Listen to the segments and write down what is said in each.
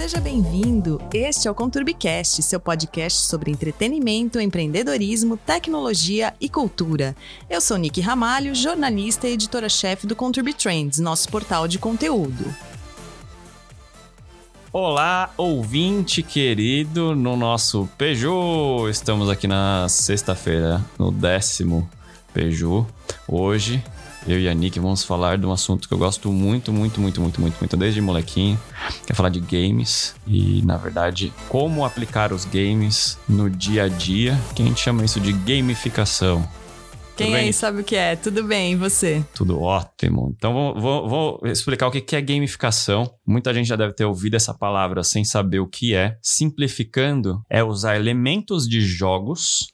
seja bem-vindo. Este é o Conturbicast, seu podcast sobre entretenimento, empreendedorismo, tecnologia e cultura. Eu sou Nick Ramalho, jornalista e editora-chefe do Conturbi Trends, nosso portal de conteúdo. Olá, ouvinte querido, no nosso Peugeot. Estamos aqui na sexta-feira, no décimo Peugeot. Hoje, eu e a Nick vamos falar de um assunto que eu gosto muito, muito, muito, muito, muito, muito, desde molequinho, que é falar de games e, na verdade, como aplicar os games no dia a dia, que a gente chama isso de gamificação. Quem aí sabe o que é? Tudo bem, e você? Tudo ótimo. Então vou, vou, vou, explicar o que é gamificação. Muita gente já deve ter ouvido essa palavra sem saber o que é. Simplificando, é usar elementos de jogos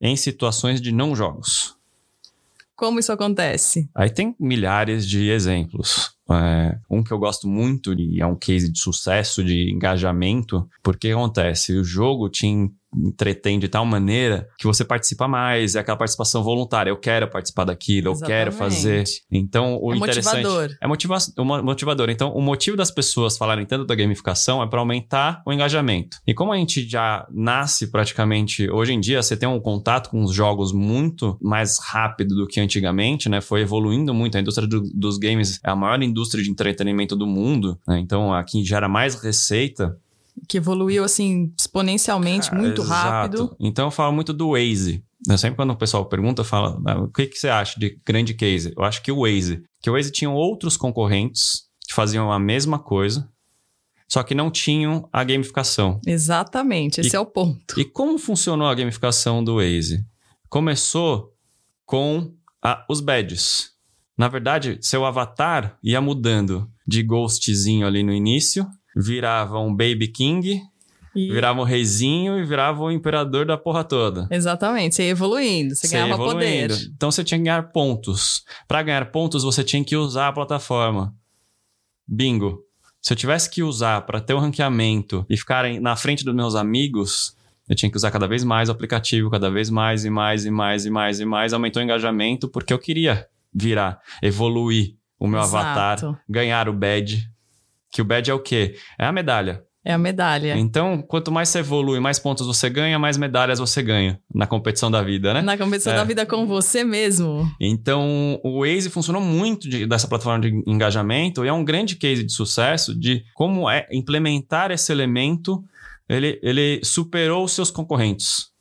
em situações de não jogos. Como isso acontece? Aí tem milhares de exemplos. É, um que eu gosto muito e é um case de sucesso, de engajamento, porque acontece? O jogo tinha entretém de tal maneira que você participa mais, é aquela participação voluntária. Eu quero participar daquilo, eu Exatamente. quero fazer. Então, o é interessante motivador. é motiva motivador. Então, o motivo das pessoas falarem tanto da gamificação é para aumentar o engajamento. E como a gente já nasce praticamente hoje em dia, você tem um contato com os jogos muito mais rápido do que antigamente, né? Foi evoluindo muito. A indústria do, dos games é a maior indústria de entretenimento do mundo, né? Então, aqui gera mais receita que evoluiu assim exponencialmente, Cara, muito exato. rápido. Então eu falo muito do Waze. Eu sempre quando o pessoal pergunta, fala, ah, o que, que você acha de grande case? Eu acho que o Waze. Que o Waze tinha outros concorrentes que faziam a mesma coisa, só que não tinham a gamificação. Exatamente, esse e, é o ponto. E como funcionou a gamificação do Waze? Começou com a, os badges. Na verdade, seu avatar ia mudando de ghostzinho ali no início virava um Baby King, e... Virava um reizinho e virava o imperador da porra toda. Exatamente, você ia evoluindo, você, você ganhava evoluindo. poder. Então você tinha que ganhar pontos. Para ganhar pontos, você tinha que usar a plataforma. Bingo. Se eu tivesse que usar para ter o um ranqueamento e ficar na frente dos meus amigos, eu tinha que usar cada vez mais o aplicativo, cada vez mais e mais e mais e mais e mais. Aumentou o engajamento porque eu queria virar, evoluir o meu Exato. avatar, ganhar o badge. Que o badge é o quê? É a medalha. É a medalha. Então, quanto mais você evolui, mais pontos você ganha, mais medalhas você ganha na competição da vida, né? Na competição é. da vida com você mesmo. Então, o Waze funcionou muito de, dessa plataforma de engajamento e é um grande case de sucesso de como é implementar esse elemento. Ele, ele superou os seus concorrentes.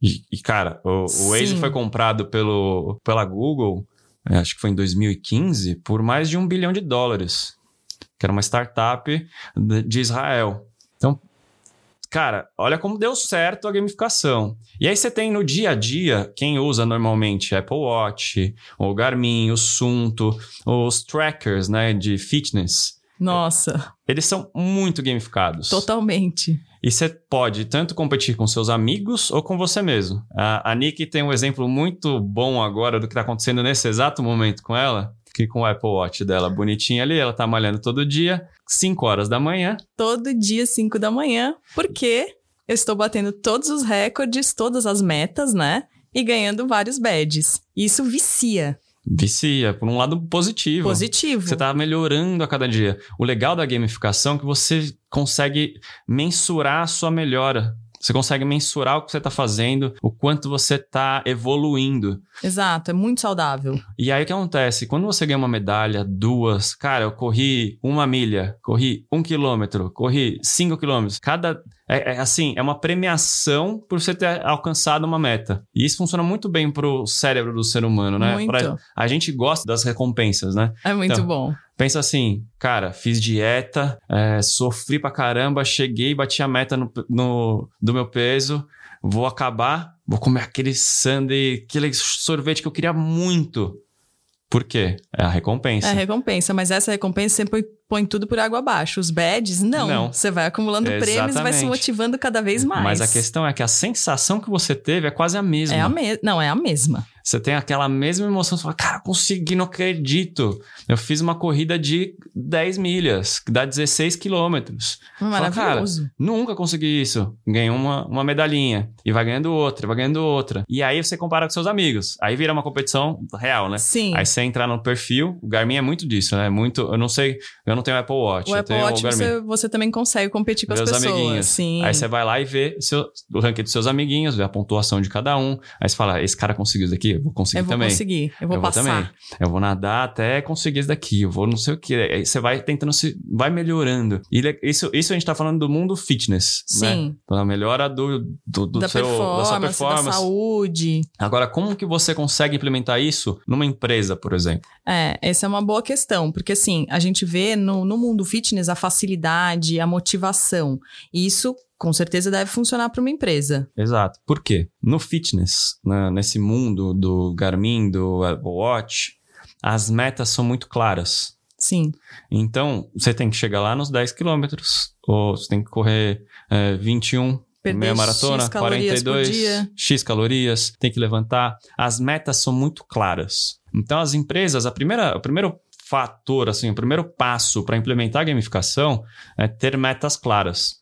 E, e cara, o, o Waze foi comprado pelo, pela Google, acho que foi em 2015, por mais de um bilhão de dólares que era uma startup de Israel. Então, cara, olha como deu certo a gamificação. E aí você tem no dia a dia, quem usa normalmente Apple Watch, o Garmin, o Sunto, os trackers, né, de fitness. Nossa. Eles são muito gamificados. Totalmente. E você pode tanto competir com seus amigos ou com você mesmo. A, a Nick tem um exemplo muito bom agora do que está acontecendo nesse exato momento com ela, que com o Apple Watch dela bonitinha ali, ela tá malhando todo dia, 5 horas da manhã. Todo dia, 5 da manhã, porque eu estou batendo todos os recordes, todas as metas, né? E ganhando vários badges. Isso vicia. Vicia, por um lado positivo. Positivo. Você tá melhorando a cada dia. O legal da gamificação é que você consegue mensurar a sua melhora. Você consegue mensurar o que você está fazendo, o quanto você está evoluindo. Exato, é muito saudável. E aí o que acontece? Quando você ganha uma medalha, duas, cara, eu corri uma milha, corri um quilômetro, corri cinco quilômetros. Cada é, é, assim, é uma premiação por você ter alcançado uma meta. E isso funciona muito bem pro cérebro do ser humano, né? Muito. Pra, a gente gosta das recompensas, né? É muito então, bom. Pensa assim, cara, fiz dieta, é, sofri pra caramba, cheguei, bati a meta no, no, do meu peso, vou acabar, vou comer aquele sundae, aquele sorvete que eu queria muito. Por quê? É a recompensa. É a recompensa, mas essa recompensa sempre põe tudo por água abaixo. Os badges, não. não. Você vai acumulando Exatamente. prêmios e vai se motivando cada vez mais. Mas a questão é que a sensação que você teve é quase a mesma. É a me... Não, é a mesma. você tem aquela mesma emoção, você fala, cara, consegui, não acredito. Eu fiz uma corrida de 10 milhas, que dá 16 quilômetros. Maravilhoso. Fala, nunca consegui isso. Ganhei uma, uma medalhinha. E vai ganhando outra, vai ganhando outra. E aí você compara com seus amigos. Aí vira uma competição real, né? Sim. Aí você entra no perfil, o Garmin é muito disso, né? Muito, eu não sei, eu não tenho Apple Watch. O eu Apple tenho Watch você, você também consegue competir com Ver as pessoas. amiguinhos. Sim. Aí você vai lá e vê seu, o ranking dos seus amiguinhos, vê a pontuação de cada um. Aí você fala, esse cara conseguiu isso daqui, eu vou conseguir eu vou também. conseguir, eu vou eu passar. vou também. Eu vou nadar até conseguir isso daqui, eu vou não sei o que. Aí você vai tentando se. vai melhorando. E isso, isso a gente tá falando do mundo fitness. Né? Sim. Então, a melhora do, do, do da, seu, performance, da sua performance. da saúde. Agora, como que você consegue implementar isso numa empresa, por exemplo? É, essa é uma boa questão, porque assim, a gente vê no, no mundo fitness a facilidade, a motivação. E isso, com certeza, deve funcionar para uma empresa. Exato. Por quê? No fitness, nesse mundo do Garmin, do Apple Watch, as metas são muito claras. Sim. Então, você tem que chegar lá nos 10 quilômetros, ou você tem que correr é, 21, Perder meia maratona, X calorias por 42, dia. X calorias, tem que levantar. As metas são muito claras. Então, as empresas, a primeira, o primeiro fator, assim, o primeiro passo para implementar a gamificação é ter metas claras.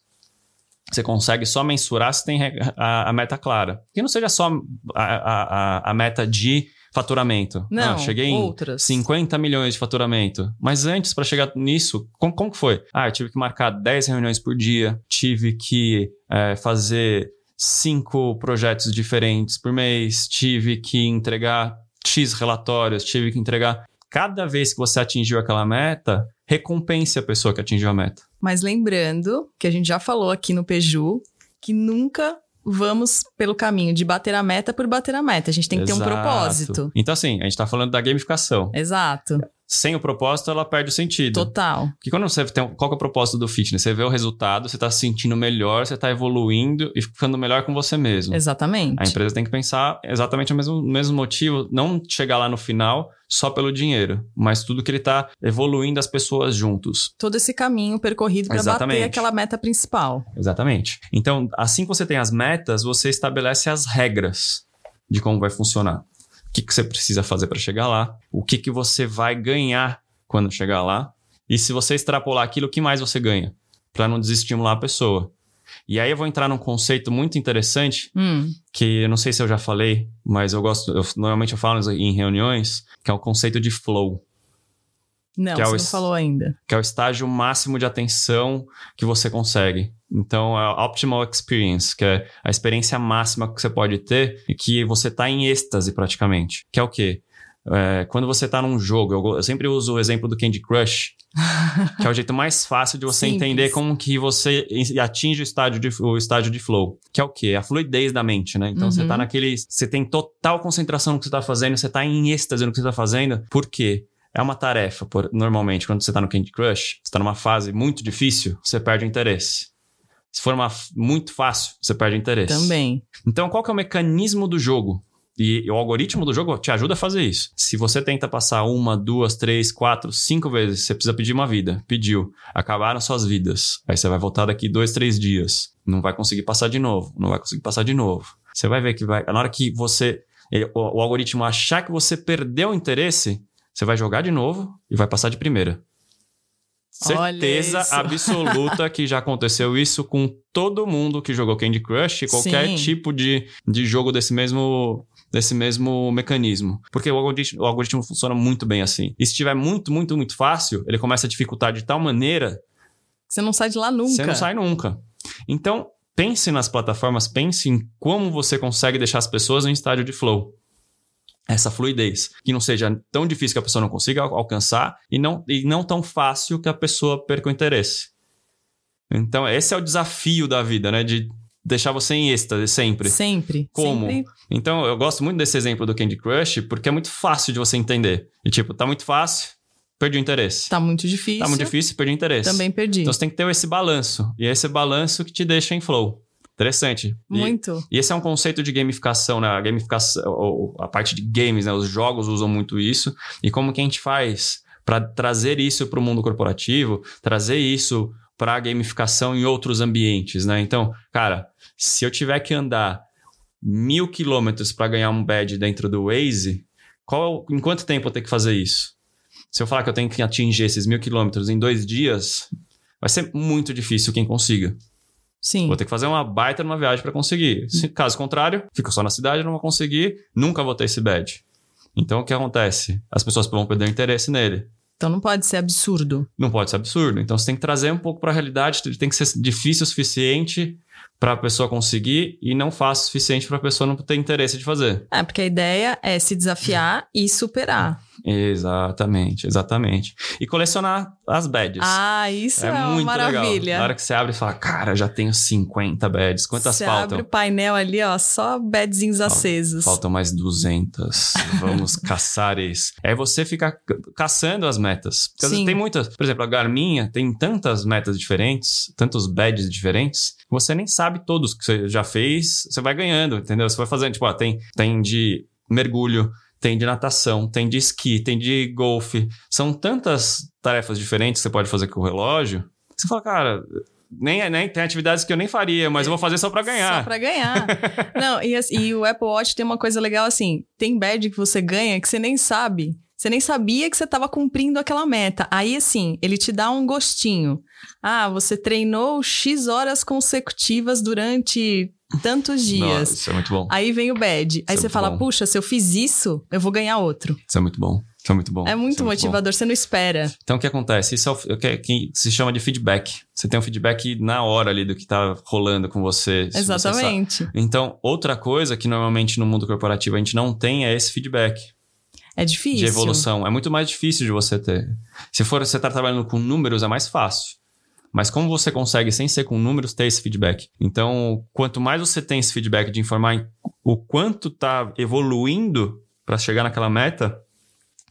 Você consegue só mensurar se tem a, a meta clara. Que não seja só a, a, a- meta de faturamento. Não, Ah, cheguei em outras. 50 milhões de faturamento. Mas antes, para chegar nisso, como, como que foi? Ah, eu tive que marcar 10 reuniões por dia, tive que é, fazer cinco projetos diferentes por mês, tive que entregar X relatórios, tive que entregar. Cada vez que você atingiu aquela meta, recompense a pessoa que atingiu a meta. Mas lembrando que a gente já falou aqui no Peju que nunca vamos pelo caminho de bater a meta por bater a meta. A gente tem que ter um Exato. propósito. Então, assim, a gente tá falando da gamificação. Exato. Sem o propósito, ela perde o sentido. Total. Porque quando você tem. Qual que é o propósito do fitness? Você vê o resultado, você tá se sentindo melhor, você tá evoluindo e ficando melhor com você mesmo. Exatamente. A empresa tem que pensar exatamente o mesmo, mesmo motivo, não chegar lá no final só pelo dinheiro, mas tudo que ele tá evoluindo as pessoas juntos. Todo esse caminho percorrido para bater aquela meta principal. Exatamente. Então, assim que você tem as metas, você estabelece as regras de como vai funcionar. O que, que você precisa fazer para chegar lá, o que, que você vai ganhar quando chegar lá, e se você extrapolar aquilo, o que mais você ganha, para não desestimular a pessoa. E aí eu vou entrar num conceito muito interessante, Hum, que eu não sei se eu já falei, mas eu gosto, eu- normalmente eu falo em reuniões, que é o conceito de flow. Não, Que é você o não falou ainda. que é o estágio máximo de atenção que você consegue. Então, é a Optimal Experience, que é a experiência máxima que você pode ter e que você está em êxtase praticamente. Que é o quê? É, quando você está num jogo, eu, eu sempre uso o exemplo do Candy Crush, que é o jeito mais fácil de você Simples. entender como que você in- atinge o estágio, de, o estágio de flow. Que é o quê? A fluidez da mente, né? Então, você Uhum. tá naquele... Você tem total concentração no que você está fazendo, você está em êxtase no que você está fazendo. Por quê? É uma tarefa, por- normalmente, quando você tá no Candy Crush, você tá numa fase muito difícil, você perde o interesse. Se for uma muito fácil, você perde o interesse. Também. Então, qual que é o mecanismo do jogo? E o algoritmo do jogo te ajuda a fazer isso. Se você tenta passar uma, duas, três, quatro, cinco vezes, você precisa pedir uma vida. Pediu. Acabaram suas vidas. Aí você vai voltar daqui dois, três dias. Não vai conseguir passar de novo. Não vai conseguir passar de novo. Você vai ver que vai. Na hora que você. ele- o, o algoritmo achar que você perdeu o interesse, você vai jogar de novo e vai passar de primeira. Certeza absoluta que já aconteceu isso com todo mundo que jogou Candy Crush e qualquer Sim. tipo de, de jogo desse mesmo, desse mesmo mecanismo. Porque o algoritmo, o algoritmo funciona muito bem assim. E se estiver muito, muito, muito fácil, ele começa a dificultar de tal maneira Você não sai de lá nunca. você não sai nunca. Então, pense nas plataformas, pense em como você consegue deixar as pessoas em estágio de flow. Essa fluidez. Que não seja tão difícil que a pessoa não consiga al- alcançar e não, e não tão fácil que a pessoa perca o interesse. Então, esse é o desafio da vida, né? De deixar você em êxtase sempre. Sempre. Como? Sempre. Então, eu gosto muito desse exemplo do Candy Crush porque é muito fácil de você entender. E tipo, tá muito fácil, perdi o interesse. Tá muito difícil. Tá muito difícil, perdi o interesse. Também perdi. Então você tem que ter esse balanço. E é esse balanço que te deixa em flow. Interessante. E- Muito. E, esse é um conceito de gamificação, né? A gamificação, ou a parte de games, né? Os jogos usam muito isso. E como que a gente faz para trazer isso para o mundo corporativo, trazer isso para a gamificação em outros ambientes, né? Então, cara, se eu tiver que andar mil quilômetros para ganhar um badge dentro do Waze, qual, em quanto tempo eu tenho que fazer isso? Se eu falar que eu tenho que atingir esses mil quilômetros em dois dias, vai ser muito difícil quem consiga. Sim. Vou ter que fazer uma baita numa viagem para conseguir. Se, caso contrário, fico só na cidade, não vou conseguir, nunca vou ter esse badge. Então o que acontece? As pessoas vão perder interesse nele. Então não pode ser absurdo. Não pode ser absurdo. Então você tem que trazer um pouco para a realidade, tem que ser difícil o suficiente para a pessoa conseguir e não fácil o suficiente para a pessoa não ter interesse de fazer. É, porque a ideia é se desafiar e superar. Exatamente, exatamente. E colecionar as badges. Ah, isso é, é uma maravilha. Legal. Na hora que você abre e fala, cara, já tenho 50 badges. Quantas você faltam? Você abre o painel ali, ó, só badzinhos acesos. Faltam mais 200. Vamos caçar isso. Aí você fica caçando as metas. Porque Sim. tem muitas. Por exemplo, a Garminha tem tantas metas diferentes, tantos badges diferentes, você nem sabe todos que você já fez. Você vai ganhando, entendeu? Você vai fazendo, tipo, ó, tem, tem de mergulho, tem de natação, tem de esqui, tem de golfe. São tantas tarefas diferentes que você pode fazer com o relógio. Você fala, cara, nem, nem tem atividades que eu nem faria, mas eu vou fazer só para ganhar. Só para ganhar. Não, e, e, o Apple Watch tem uma coisa legal assim: tem badge que você ganha que você nem sabe. Você nem sabia que você estava cumprindo aquela meta. Aí, assim, ele te dá um gostinho. Ah, você treinou X horas consecutivas durante tantos dias. Nossa, isso é muito bom. Aí vem o badge. Isso Aí é você fala, bom. puxa, se eu fiz isso, eu vou ganhar outro. Isso é muito bom. Isso é muito bom. É muito é motivador, muito você não espera. Então, o que acontece? Isso é o que se chama de feedback. Você tem um feedback na hora ali do que está rolando com você. Exatamente. Você então, outra coisa que normalmente no mundo corporativo a gente não tem é esse feedback. É difícil. De evolução. É muito mais difícil de você ter. Se for você estar tá trabalhando com números, é mais fácil. Mas como você consegue, sem ser com números, ter esse feedback? Então, quanto mais você tem esse feedback de informar o quanto está evoluindo para chegar naquela meta,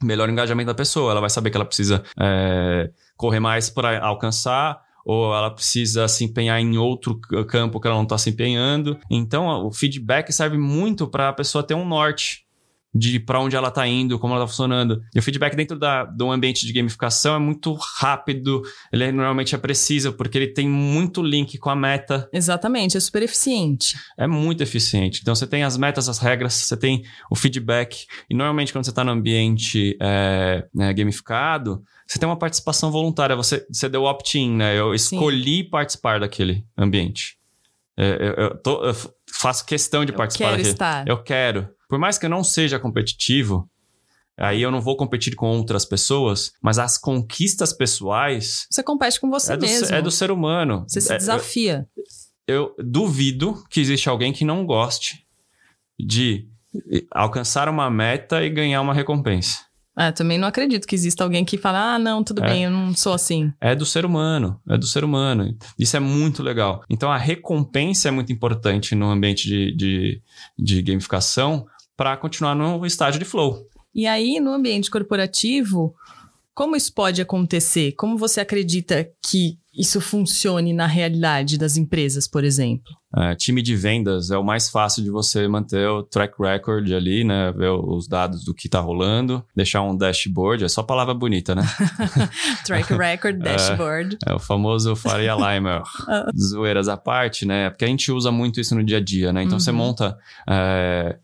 melhor o engajamento da pessoa. Ela vai saber que ela precisa é, correr mais para alcançar ou ela precisa se empenhar em outro campo que ela não está se empenhando. Então, o feedback serve muito para a pessoa ter um norte de para onde ela está indo, como ela está funcionando. E o feedback dentro da, do ambiente de gamificação é muito rápido, ele normalmente é preciso, porque ele tem muito link com a meta. Exatamente, é super eficiente. É muito eficiente. Então você tem as metas, as regras, você tem o feedback, e normalmente quando você está no ambiente é, é, gamificado, você tem uma participação voluntária, você, você deu opt-in, né? Eu escolhi Sim. participar daquele ambiente. É, eu, eu, tô, eu, faço questão de eu participar quero daquele. Estar. Eu quero. Por mais que eu não seja competitivo, aí eu não vou competir com outras pessoas, mas as conquistas pessoais. Você compete com você é do, mesmo. É do ser humano. Você se desafia. Eu, eu duvido que existe alguém que não goste de alcançar uma meta e ganhar uma recompensa. É, também não acredito que exista alguém que fala, ah, não, tudo é. bem, eu não sou assim. É do ser humano, é do ser humano. Isso é muito legal. Então a recompensa é muito importante no ambiente de, de, de gamificação, para continuar no estágio de flow. E aí, no ambiente corporativo, como isso pode acontecer? Como você acredita que isso funcione na realidade das empresas, por exemplo? É, time de vendas é o mais fácil de você manter o track record ali, né? Ver os dados do que está rolando, deixar um dashboard, é só palavra bonita, né? track record, dashboard. É, é o famoso Faria Limer. Zoeiras à parte, né? Porque a gente usa muito isso no dia a dia, né? Então uhum. você monta é,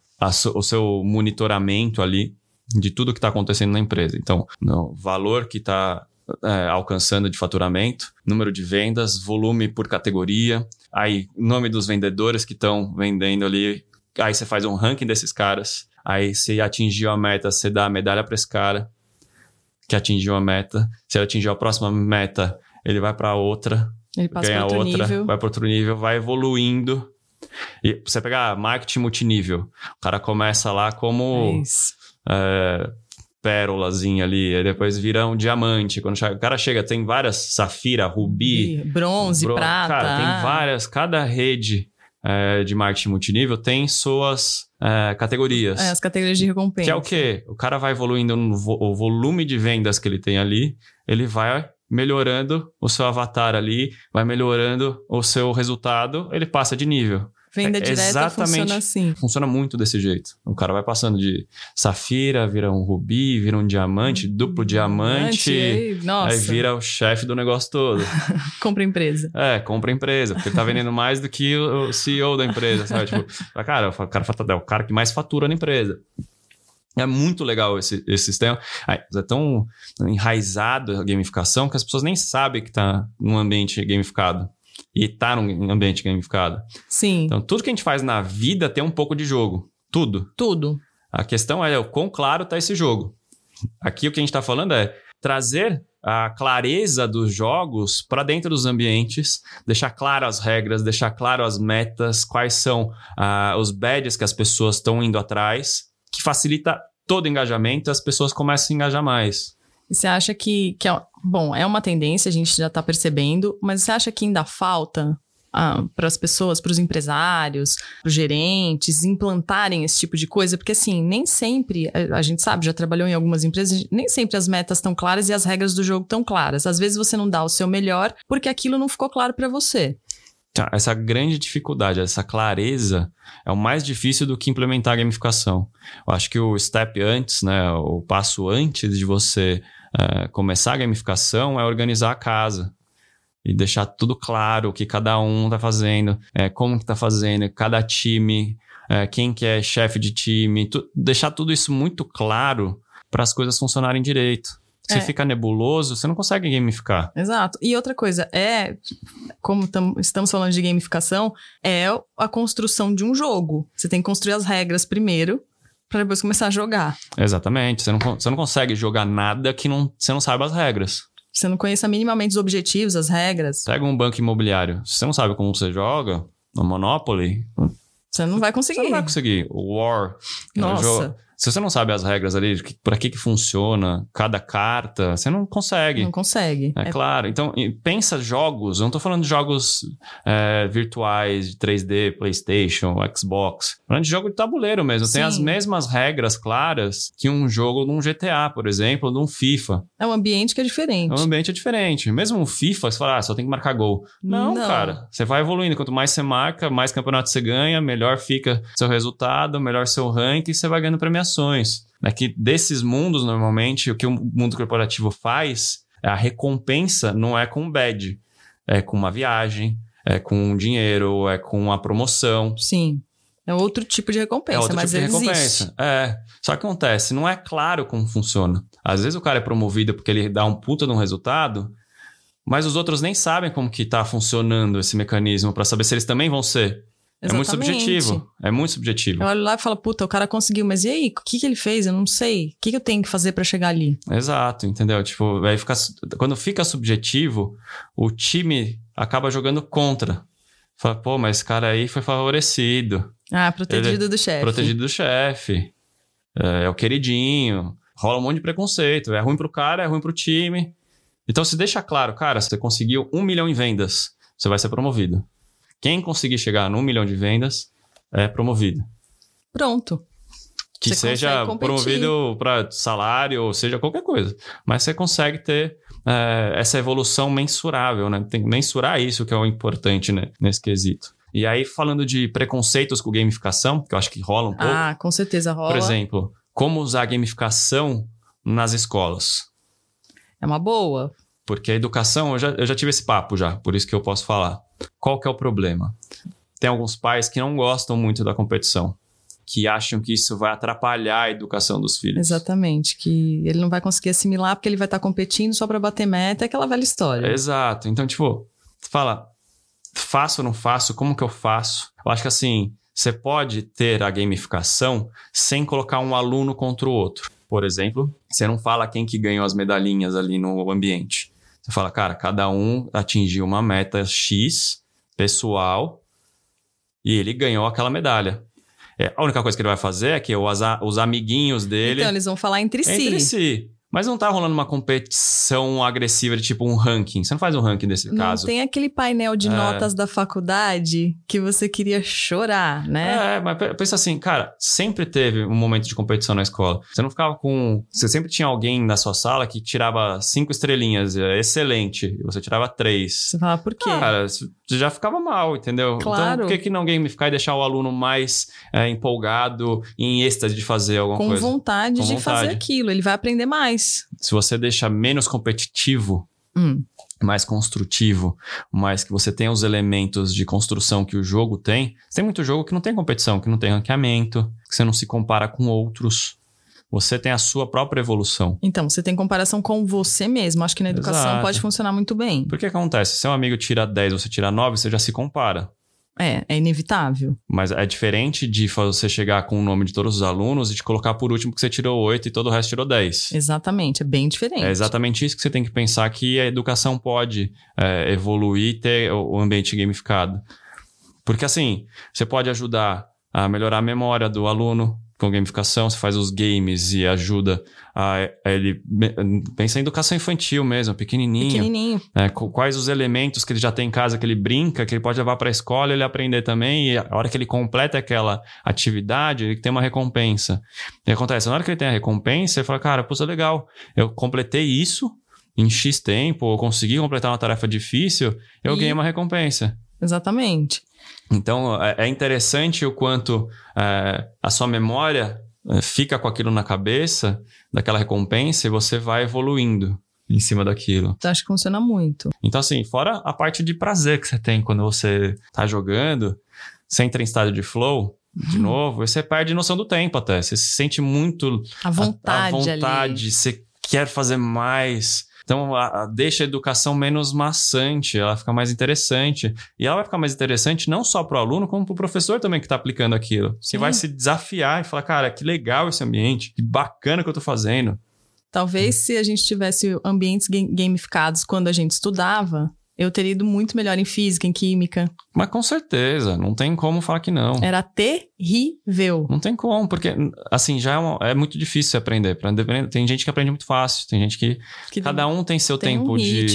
o seu monitoramento ali de tudo que está acontecendo na empresa. Então, no valor que está é, alcançando de faturamento, número de vendas, volume por categoria, aí nome dos vendedores que estão vendendo ali, aí você faz um ranking desses caras, aí se atingiu a meta, você dá a medalha para esse cara que atingiu a meta, se ele atingiu a próxima meta, ele vai para outra, ele passa ganha outra, nível. vai para outro nível, vai evoluindo e você pegar marketing multinível, o cara começa lá como é, pérolazinha ali, depois vira um diamante. Quando o cara chega, tem várias safira, rubi, bronze, bron prata. Cara, tem várias, cada rede é, de marketing multinível tem suas é, categorias. É, as categorias de recompensa. Que é o quê? O cara vai evoluindo no vo o volume de vendas que ele tem ali, ele vai melhorando o seu avatar ali, vai melhorando o seu resultado, ele passa de nível. Venda É direta exatamente. funciona assim. Funciona muito desse jeito. O cara vai passando de safira, vira um rubi, vira um diamante, duplo diamante. aí, nossa, Aí vira o chefe do negócio todo. compra empresa. É, compra empresa, porque ele tá vendendo mais do que o CEO da empresa, sabe? Tipo, cara, o cara é o cara que mais fatura na empresa. É muito legal esse, esse sistema. É tão enraizado a gamificação que as pessoas nem sabem que tá num ambiente gamificado. E tá num ambiente gamificado. Sim, Então, tudo que a gente faz na vida tem um pouco de jogo. Tudo. tudo. A questão é o quão claro está esse jogo. Aqui o que a gente está falando é trazer a clareza dos jogos para dentro dos ambientes, deixar claro as regras, deixar claro as metas, quais são ah, os badges que as pessoas estão indo atrás, que facilita todo engajamento as pessoas começam a se engajar mais. E você acha que, que é, bom, é uma tendência, a gente já está percebendo, mas você acha que ainda falta para as pessoas, para os empresários, para os gerentes implantarem esse tipo de coisa? Porque assim, nem sempre, a, a gente sabe, já trabalhou em algumas empresas, nem sempre as metas estão claras e as regras do jogo estão claras. Às vezes você não dá o seu melhor porque aquilo não ficou claro para você. Tá, Essa grande dificuldade, essa clareza, é o mais difícil do que implementar a gamificação. Eu acho que o step antes, né, o passo antes de você eh, começar a gamificação é organizar a casa e deixar tudo claro o que cada um está fazendo, eh, como que está fazendo, cada time, eh, quem que é chefe de time, tu- deixar tudo isso muito claro para as coisas funcionarem direito. Se É. fica nebuloso, você não consegue gamificar. Exato. E outra coisa, é, como tam- estamos falando de gamificação, é a construção de um jogo. Você tem que construir as regras primeiro, para depois começar a jogar. Exatamente. Você não, você não consegue jogar nada que não, você não saiba as regras. Você não conheça minimamente os objetivos, as regras, Pega um banco imobiliário. Se você não sabe como você joga, no Monopoly, você não vai conseguir. você não vai conseguir. O War. Nossa. Se você não sabe as regras ali, de que- que funciona cada carta, você não consegue. Não consegue. É, É- claro. Então, pensa jogos. Eu não tô falando de jogos é, virtuais, de 3D, PlayStation, Xbox. Falando de jogo de tabuleiro mesmo. Tem Sim. as mesmas regras claras que um jogo num GTA, por exemplo, ou num FIFA. é um ambiente que é diferente. O ambiente é diferente. Mesmo um FIFA, você fala, ah, só tem que marcar gol. Não, Não. cara. Você vai evoluindo. Quanto mais você marca, mais campeonato você ganha, melhor fica seu resultado, melhor seu ranking e você vai ganhando premiações. É que desses mundos, normalmente, o que o mundo corporativo faz, a recompensa não é com badge. É com uma viagem, é com dinheiro, é com uma promoção. Sim. É outro tipo de recompensa, É outro mas tipo de existe. recompensa. É. Só que acontece, não é claro como funciona. Às vezes o cara é promovido porque ele dá um puta de um resultado, mas os outros nem sabem como que tá funcionando esse mecanismo para saber se eles também vão ser. É muito Exatamente. subjetivo. É muito subjetivo. Eu olho lá e falo, puta, o cara conseguiu, mas e aí? O que, que ele fez? Eu não sei. O que, que eu tenho que fazer para chegar ali? Exato, entendeu? Tipo, aí fica, quando fica subjetivo, o time acaba jogando contra. Fala, pô, mas esse cara aí foi favorecido. Ah, protegido do chefe. protegido do chefe. É, é o queridinho. Rola um monte de preconceito. É ruim pro cara, é ruim pro time. Então, se deixa claro, cara, você conseguiu um milhão em vendas, você vai ser promovido. Quem conseguir chegar no um milhão de vendas é promovido. Pronto. Que Você seja promovido para salário, ou seja, qualquer coisa. Mas você consegue ter é, essa evolução mensurável, né? Tem que mensurar isso que é o importante né, nesse quesito. E aí, falando de preconceitos com gamificação, que eu acho que rola um pouco. Ah, com certeza rola. Por exemplo, como usar gamificação nas escolas? É uma boa. Porque a educação, eu já, eu já tive esse papo já, por isso que eu posso falar. Qual que é o problema? Tem alguns pais que não gostam muito da competição, que acham que isso vai atrapalhar a educação dos filhos. Exatamente. Que ele não vai conseguir assimilar porque ele vai estar competindo só para bater meta. É aquela velha história. Exato. Então, tipo, fala, faço ou não faço? Como que eu faço? Eu acho que assim, você pode ter a gamificação sem colocar um aluno contra o outro. Por exemplo, você não fala quem que ganhou as medalhinhas ali no ambiente. Você fala, cara, cada um atingiu uma meta X pessoal e ele ganhou aquela medalha. É, a única coisa que ele vai fazer é que os, a- os amiguinhos dele Então, eles vão falar entre si. entre si. Mas não tá rolando uma competição agressiva de tipo um ranking. Você não faz um ranking nesse Não caso. tem aquele painel de É. notas da faculdade que você queria chorar, né? É, mas pe- pensa assim, cara, sempre teve um momento de competição na escola. Você não ficava com. Você sempre tinha alguém na sua sala que tirava cinco estrelinhas, é, excelente, e você tirava três. Você fala, por quê? Cara, você já ficava mal, entendeu? Claro. Então, por que, que não gamificar e deixar o aluno mais é, empolgado, em êxtase de fazer alguma com coisa? vontade Com de fazer vontade. aquilo, ele vai aprender mais. Se você deixa menos competitivo, Hum, mais construtivo, mas que você tenha os elementos de construção que o jogo tem. Tem muito jogo que não tem competição, que não tem ranqueamento, que você não se compara com outros. Você tem a sua própria evolução. Então, você tem comparação com você mesmo. Acho que na educação Exato. pode funcionar muito bem. Por que acontece? Se seu amigo tira 10, você tira 9, você já se compara. É, é inevitável. Mas é diferente de você chegar com o nome de todos os alunos e te colocar por último que você tirou 8 e todo o resto tirou 10. Exatamente, é bem diferente. É exatamente isso que você tem que pensar que a educação pode é, evoluir e ter o o ambiente gamificado. Porque assim, você pode ajudar a melhorar a memória do aluno com gamificação, você faz os games e ajuda a, a ele... Pensa em educação infantil mesmo, pequenininho. Pequenininho. né? Qu- Quais os elementos que ele já tem em casa que ele brinca, que ele pode levar para a escola e ele aprender também. E a hora que ele completa aquela atividade, ele tem uma recompensa. E acontece? Na hora que ele tem a recompensa, ele fala: Cara, é legal. Eu completei isso em X tempo, ou consegui completar uma tarefa difícil, eu E- ganhei uma recompensa. Exatamente. Então, é é interessante o quanto é, a sua memória é, fica com aquilo na cabeça, daquela recompensa, e você vai evoluindo em cima daquilo. Então, acho que funciona muito. Então, assim, fora a parte de prazer que você tem quando você tá jogando, você entra em estado de flow, de Uhum. novo, você perde noção do tempo até. Você se sente muito A vontade, a, a vontade, ali. você quer fazer mais. Então, a- a- deixa a educação menos maçante, ela fica mais interessante. E ela vai ficar mais interessante não só para o aluno, como para o professor também que está aplicando aquilo. Você Sim. vai se desafiar e falar, cara, que legal esse ambiente, que bacana que eu tô fazendo. Talvez se a gente tivesse ambientes ga- gamificados quando a gente estudava, eu teria ido muito melhor em física, em química. Mas com certeza, não tem como falar que não. Era terrível. Não tem como, porque, assim, já é, uma- é muito difícil aprender. Tem gente que aprende muito fácil, tem gente que. Que Cada um tem seu tem tempo um de,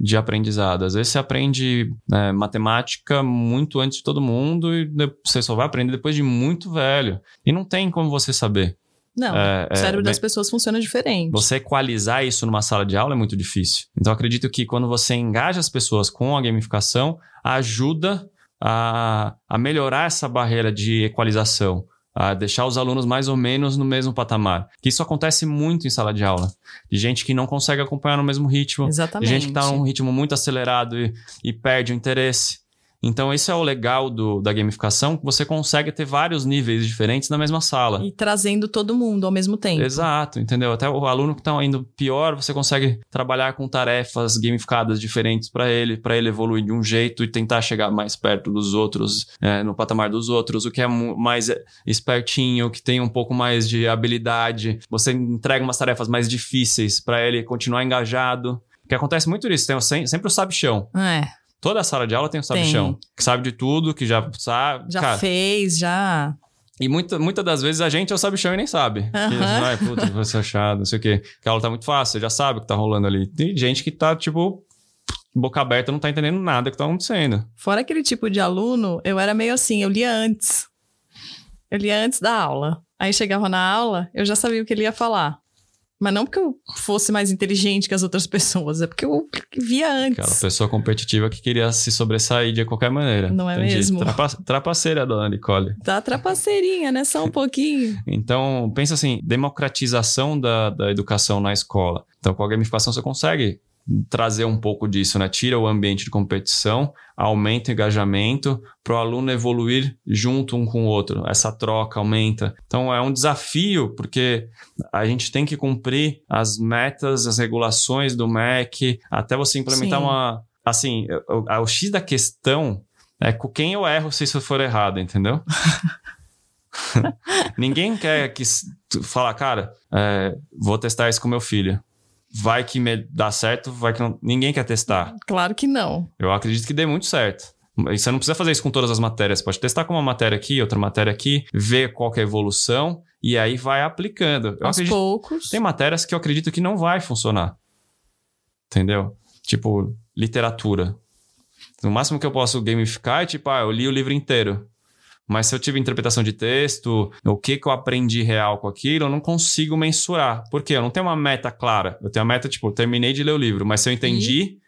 de aprendizado. Às vezes você aprende né, matemática muito antes de todo mundo e você só vai aprender depois de muito velho. E não tem como você saber. Não, É, o cérebro é, das pessoas funciona diferente. Você equalizar isso numa sala de aula é muito difícil. Então, eu acredito que quando você engaja as pessoas com a gamificação, ajuda a, a melhorar essa barreira de equalização, a deixar os alunos mais ou menos no mesmo patamar. Que isso acontece muito em sala de aula. De gente que não consegue acompanhar no mesmo ritmo, de Exatamente. gente que está num ritmo muito acelerado e, e perde o interesse. Então, esse é o legal do, da gamificação, que você consegue ter vários níveis diferentes na mesma sala. E trazendo todo mundo ao mesmo tempo. Exato, entendeu? Até o aluno que está indo pior, você consegue trabalhar com tarefas gamificadas diferentes para ele, para ele evoluir de um jeito e tentar chegar mais perto dos outros, é, no patamar dos outros. O que é mais espertinho, que tem um pouco mais de habilidade, você entrega umas tarefas mais difíceis para ele continuar engajado. Porque acontece muito isso, tem sempre o sabichão. É, Toda sala de aula tem o sabichão, que sabe de tudo, que já sabe. já cara, fez, já. e muita, muitas das vezes a gente é o sabichão e nem sabe. Aham. Ai, puta, vai ser chato, não sei o quê. Que a aula tá muito fácil, você já sabe o que tá rolando ali. Tem gente que tá, tipo, boca aberta, não tá entendendo nada que tá acontecendo. Fora aquele tipo de aluno, eu era meio assim, eu lia antes. Eu lia antes da aula. Aí chegava na aula, eu já sabia o que ele ia falar. Mas não porque eu fosse mais inteligente que as outras pessoas, é porque eu via antes. Aquela pessoa competitiva que queria se sobressair de qualquer maneira. Não é Entendi. mesmo? Trapa, trapaceira, dona Nicole. Tá trapaceirinha, né? Só um pouquinho. Então, pensa assim, democratização da, da educação na escola. Então, com a gamificação você consegue trazer um pouco disso, né? Tira o ambiente de competição, aumenta o engajamento para o aluno evoluir junto um com o outro. Essa troca aumenta. Então, é um desafio, porque a gente tem que cumprir as metas, as regulações do MEC, até você implementar Sim. uma... Assim, o, o X da questão é com quem eu erro se isso for errado, entendeu? Ninguém quer que s- tu fala, cara, é, vou testar isso com meu filho. Vai que me dá certo, vai que não. Ninguém quer testar. Claro que não. Eu acredito que dê muito certo. E você não precisa fazer isso com todas as matérias. Você pode testar com uma matéria aqui, outra matéria aqui, ver qual é a evolução e aí vai aplicando. Eu Aos acredito, poucos. Tem matérias que eu acredito que não vai funcionar. Entendeu? Tipo, literatura. O máximo que eu posso gamificar é tipo, ah, eu li o livro inteiro. Mas se eu tive interpretação de texto, o que, que eu aprendi real com aquilo, eu não consigo mensurar. Por quê? Eu não tenho uma meta clara. Eu tenho a meta, tipo, eu terminei de ler o livro, mas se eu entendi, e?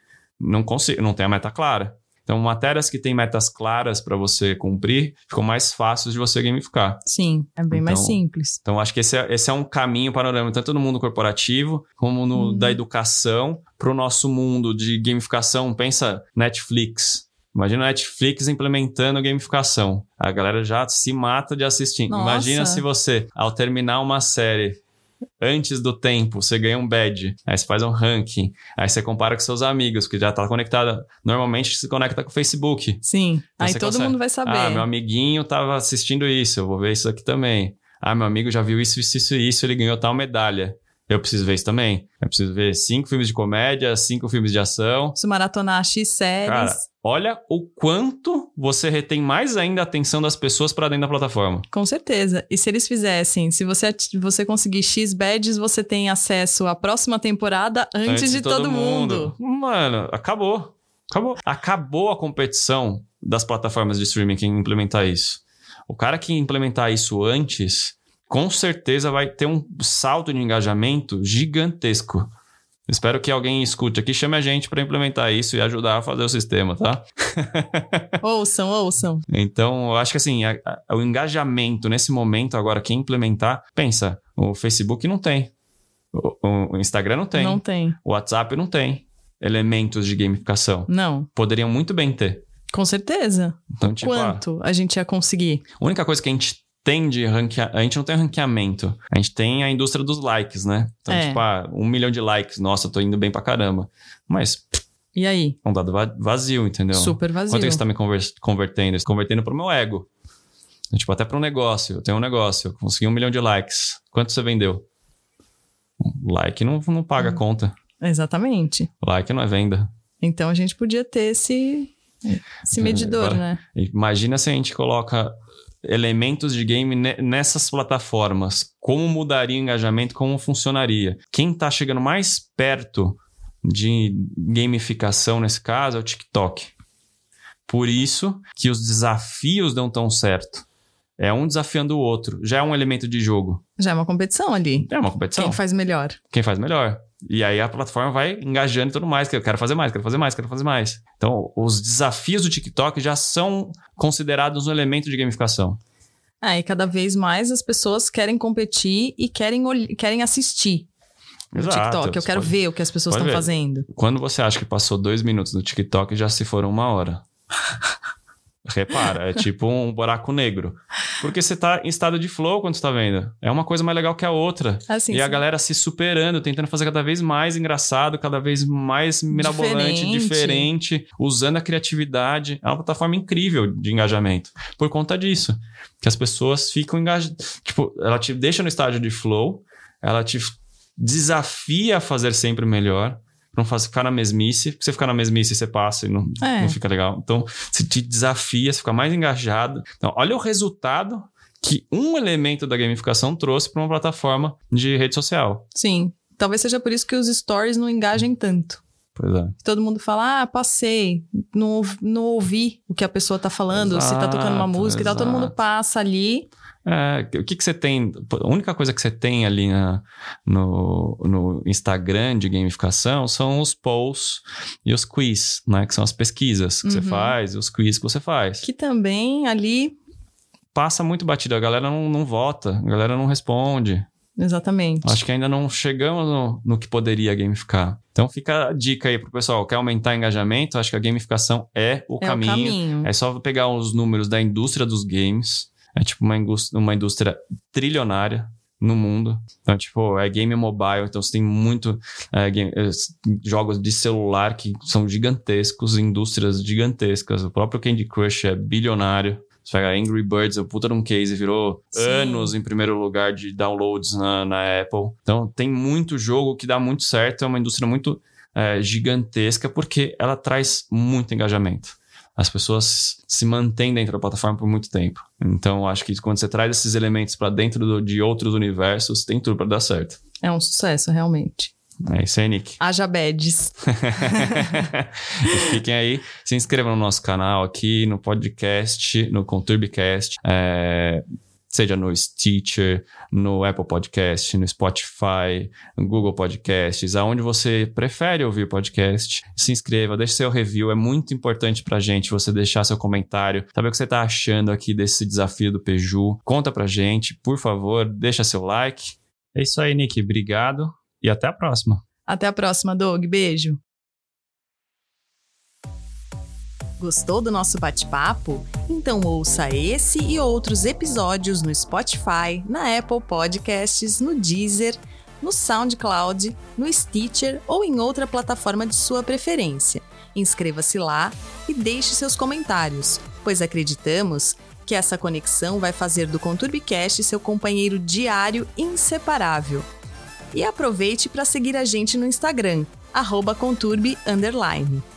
não consigo, não tenho a meta clara. Então, matérias que têm metas claras para você cumprir ficam mais fáceis de você gamificar. Sim, é bem então, mais simples. Então, acho que esse é, esse é um caminho panorâmico, tanto no mundo corporativo, como no hum. da educação, para o nosso mundo de gamificação. Pensa Netflix. Imagina a Netflix implementando gamificação. A galera já se mata de assistir. Nossa. Imagina se você, ao terminar uma série, antes do tempo, você ganha um badge, aí você faz um ranking, aí você compara com seus amigos, que já tá conectado. Normalmente se conecta com o Facebook. Sim. Então aí todo consegue, mundo vai saber. Ah, meu amiguinho tava assistindo isso, eu vou ver isso aqui também. Ah, meu amigo já viu isso, isso, isso, isso, ele ganhou tal medalha. Eu preciso ver isso também. Eu preciso ver cinco filmes de comédia, cinco filmes de ação. Se maratonar X séries. Cara, olha o quanto você retém mais ainda a atenção das pessoas para dentro da plataforma. Com certeza. E se eles fizessem, se você, você conseguir X badges, você tem acesso à próxima temporada antes, antes de, de, todo, todo mundo. mundo. Mano, acabou. Acabou. Acabou a competição das plataformas de streaming que implementar isso. O cara que implementar isso antes com certeza vai ter um salto de engajamento gigantesco. Espero que alguém escute aqui, chame a gente para implementar isso e ajudar a fazer o sistema, tá? ouçam, ouçam. Então, eu acho que assim, a, a, o engajamento nesse momento, agora, quem implementar, pensa, o Facebook não tem. O, o Instagram não tem. Não tem. O WhatsApp não tem elementos de gamificação. Não. Poderiam muito bem ter. Com certeza. Então, tipo, Quanto ah, a gente ia conseguir? A única coisa que a gente tem de ranqueamento. A gente não tem ranqueamento. A gente tem a indústria dos likes, né? Então, é. tipo, ah, um milhão de likes. Nossa, tô indo bem pra caramba. Mas. E aí? É um dado vazio, entendeu? Super vazio. Quanto isso tá me convertendo? Convertendo pro meu ego. Tipo, até para um negócio. Eu tenho um negócio, eu consegui um milhão de likes. Quanto você vendeu? Like não, não paga a hum. conta. Exatamente. Like não é venda. Então a gente podia ter esse, esse medidor, Agora, né? Imagina se a gente coloca elementos de game nessas plataformas. Como mudaria o engajamento, como funcionaria? Quem está chegando mais perto de gamificação nesse caso é o TikTok. Por isso que os desafios dão tão certo. É um desafiando o outro. Já é um elemento de jogo. Já é uma competição ali. É uma competição. Quem faz melhor. Quem faz melhor. E aí a plataforma vai engajando e tudo mais, que eu quero fazer mais, quero fazer mais, quero fazer mais. Então, os desafios do TikTok já são considerados um elemento de gamificação. Ah, e cada vez mais as pessoas querem competir e querem, querem assistir. No TikTok, eu quero pode, ver o que as pessoas estão fazendo. Quando você acha que passou dois minutos no TikTok, já se foram uma hora. Repara, é tipo um buraco negro. Porque você tá em estado de flow quando você tá vendo. É uma coisa mais legal que a outra. Assim, e sim. a galera se superando, tentando fazer cada vez mais engraçado, cada vez mais mirabolante, diferente. diferente, usando a criatividade. É uma plataforma incrível de engajamento. Por conta disso. Que as pessoas ficam engajadas. Tipo, ela te deixa no estágio de flow, ela te desafia a fazer sempre melhor não faz, ficar na mesmice. Porque você ficar na mesmice, você passa e não, é. não fica legal. Então, se te desafia, você fica mais engajado. Então, olha o resultado que um elemento da gamificação trouxe para uma plataforma de rede social. Sim. Talvez seja por isso que os stories não engajem tanto. Pois é. Todo mundo fala, ah, passei, não, não ouvi o que a pessoa tá falando, exato, se tá tocando uma música exato. e tal, todo mundo passa ali. É, o que, que você tem? A única coisa que você tem ali na, no, no Instagram de gamificação são os polls e os quiz, né? Que são as pesquisas que uhum. você faz e os quiz que você faz. Que também ali. Passa muito batido, a galera não, não vota, a galera não responde. Exatamente. Acho que ainda não chegamos no, no que poderia gamificar. Então fica a dica aí pro pessoal, quer aumentar engajamento? Acho que a gamificação é o, é caminho. o caminho. É só pegar os números da indústria dos games é tipo uma indústria, uma indústria trilionária no mundo. Então, tipo, é game mobile, então você tem muito é, game, é, jogos de celular que são gigantescos, indústrias gigantescas. O próprio Candy Crush é bilionário. Você pega Angry Birds, o puta de um case, virou Sim. anos em primeiro lugar de downloads na, na Apple. Então, tem muito jogo que dá muito certo, é uma indústria muito é, gigantesca porque ela traz muito engajamento. As pessoas se mantêm dentro da plataforma por muito tempo. Então, acho que quando você traz esses elementos para dentro do, de outros universos, tem tudo para dar certo. É um sucesso, realmente. É isso aí, Nick. Haja badges. fiquem aí, se inscrevam no nosso canal aqui, no podcast, no Conturbicast. É, seja no Stitcher, no Apple Podcast, no Spotify, no Google Podcasts, aonde você prefere ouvir podcast. Se inscreva, deixe seu review, é muito importante pra gente você deixar seu comentário, saber o que você tá achando aqui desse desafio do Peju. Conta pra gente, por favor, deixa seu like. É isso aí, Nick, obrigado e até a próxima. Até a próxima, Doug. Beijo. Gostou do nosso bate-papo? Então ouça esse e outros episódios no Spotify, na Apple Podcasts, no Deezer, no SoundCloud, no Stitcher ou em outra plataforma de sua preferência. Inscreva-se lá e deixe seus comentários, pois acreditamos que essa conexão vai fazer do Conturbicast seu companheiro diário inseparável. E aproveite para seguir a gente no Instagram, arroba conturbe__.